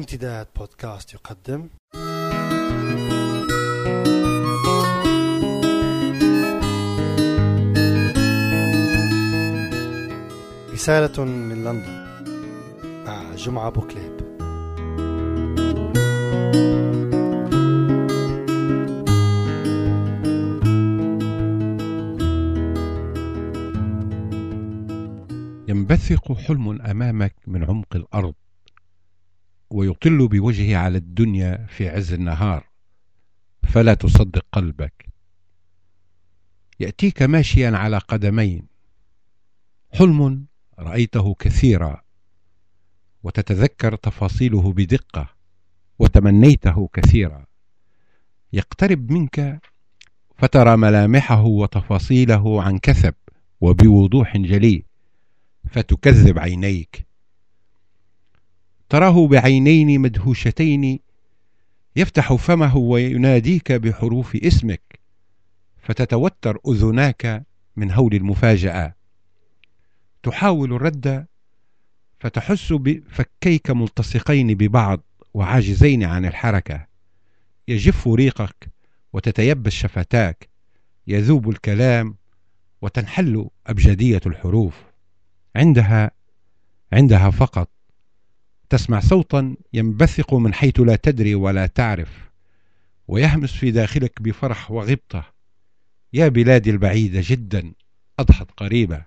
امتداد بودكاست يقدم. رسالة من لندن. مع جمعة بوكليب ينبثق حلم أمامك من عمق الأرض. ويطل بوجهه على الدنيا في عز النهار. فلا تصدق قلبك. يأتيك ماشيا على قدمين. حلم رأيته كثيرا وتتذكر تفاصيله بدقة وتمنيته كثيرا. يقترب منك فترى ملامحه وتفاصيله عن كثب وبوضوح جلي فتكذب عينيك. تراه بعينين مدهوشتين يفتح فمه ويناديك بحروف اسمك فتتوتر أذناك من هول المفاجأة. تحاول الرد فتحس بفكيك ملتصقين ببعض وعاجزين عن الحركة. يجف ريقك وتتيبس شفتاك يذوب الكلام وتنحل أبجدية الحروف. عندها عندها فقط تسمع صوتا ينبثق من حيث لا تدري ولا تعرف ويهمس في داخلك بفرح وغبطة. يا بلادي البعيدة جدا أضحت قريبة.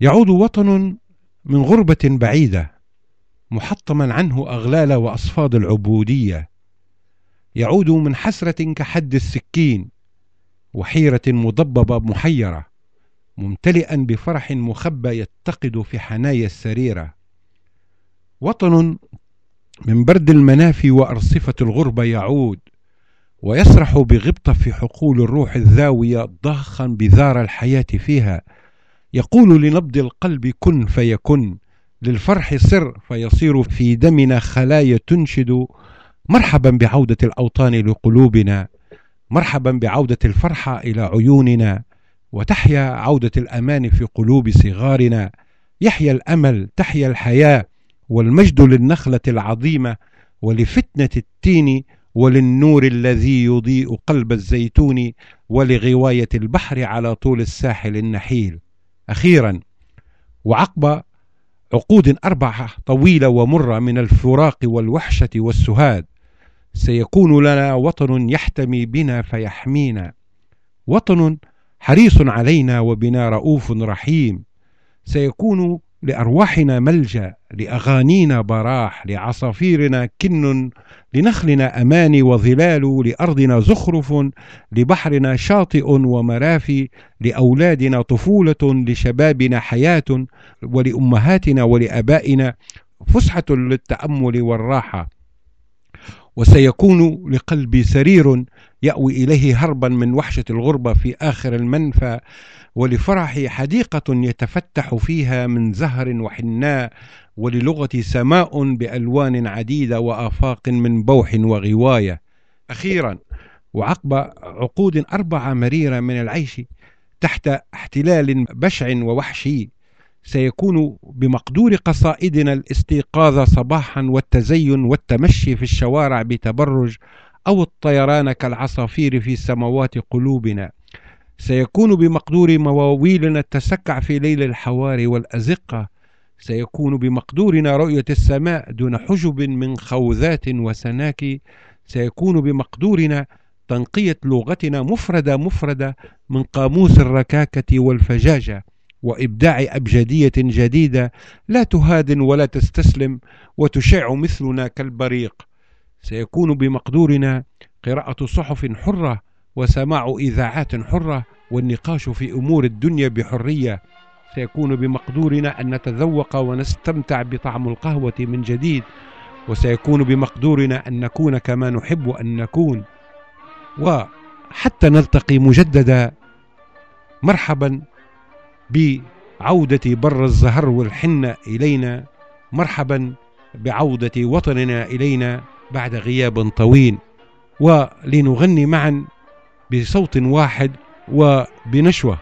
يعود وطن من غربة بعيدة محطما عنه أغلال وأصفاد العبودية. يعود من حسرة كحد السكين وحيرة مضببة محيرة ممتلئا بفرح مخبى يتقد في حنايا السريرة. وطن من برد المنافي وأرصفة الغربه يعود ويسرح بغبطه في حقول الروح الذاويه ضاخا بذار الحياة فيها. يقول لنبض القلب كن فيكن للفرح سر فيصير في دمنا خلايا تنشد. مرحبا بعودة الأوطان لقلوبنا مرحبا بعودة الفرحه إلى عيوننا. وتحيا عودة الأمان في قلوب صغارنا. يحيا الأمل تحيا الحياة. والمجد للنخلة العظيمة ولفتنة التين وللنور الذي يضيء قلب الزيتون ولغواية البحر على طول الساحل النحيل. أخيرا وعقب عقود أربعة طويلة ومرة من الفراق والوحشة والسهاد سيكون لنا وطن يحتمي بنا فيحمينا. وطن حريص علينا وبنا رؤوف رحيم سيكون لأرواحنا ملجأ لأغانينا براح لعصافيرنا كن لنخلنا أمان وظلال لأرضنا زخرف لبحرنا شاطئ ومرافي لأولادنا طفولة لشبابنا حياة ولأمهاتنا ولآبائنا فسحة للتأمل والراحة. وسيكون لقلبي سرير يأوي إليه هربا من وحشة الغربة في آخر المنفى ولفرحي حديقة يتفتح فيها من زهر وحناء وللغتي سماء بألوان عديدة وآفاق من بوح وغواية. أخيرا وعقب عقود أربعة مريرة من العيش تحت احتلال بشع ووحشي. سيكون بمقدور قصائدنا الاستيقاظ صباحا والتزين والتمشي في الشوارع بتبرج أو الطيران كالعصافير في سماوات قلوبنا. سيكون بمقدور مواويلنا التسكع في ليل الحواري والأزقة. سيكون بمقدورنا رؤية السماء دون حجب من خوذات وسناكي سيكون بمقدورنا تنقية لغتنا مفردة مفردة من قاموس الركاكة والفجاجة. وإبداع أبجدية جديدة لا تهادن ولا تستسلم وتشع مثلنا كالبريق. سيكون بمقدورنا قراءة صحف حرة وسماع إذاعات حرة والنقاش في أمور الدنيا بحرية. سيكون بمقدورنا أن نتذوق ونستمتع بطعم القهوة من جديد. وسيكون بمقدورنا أن نكون كما نحب أن نكون. وحتى نلتقي مجددا. مرحبا. بعودة بر الزهر والحنة إلينا مرحبا بعودة وطننا إلينا بعد غياب طويل. ولنغني معا بصوت واحد وبنشوة.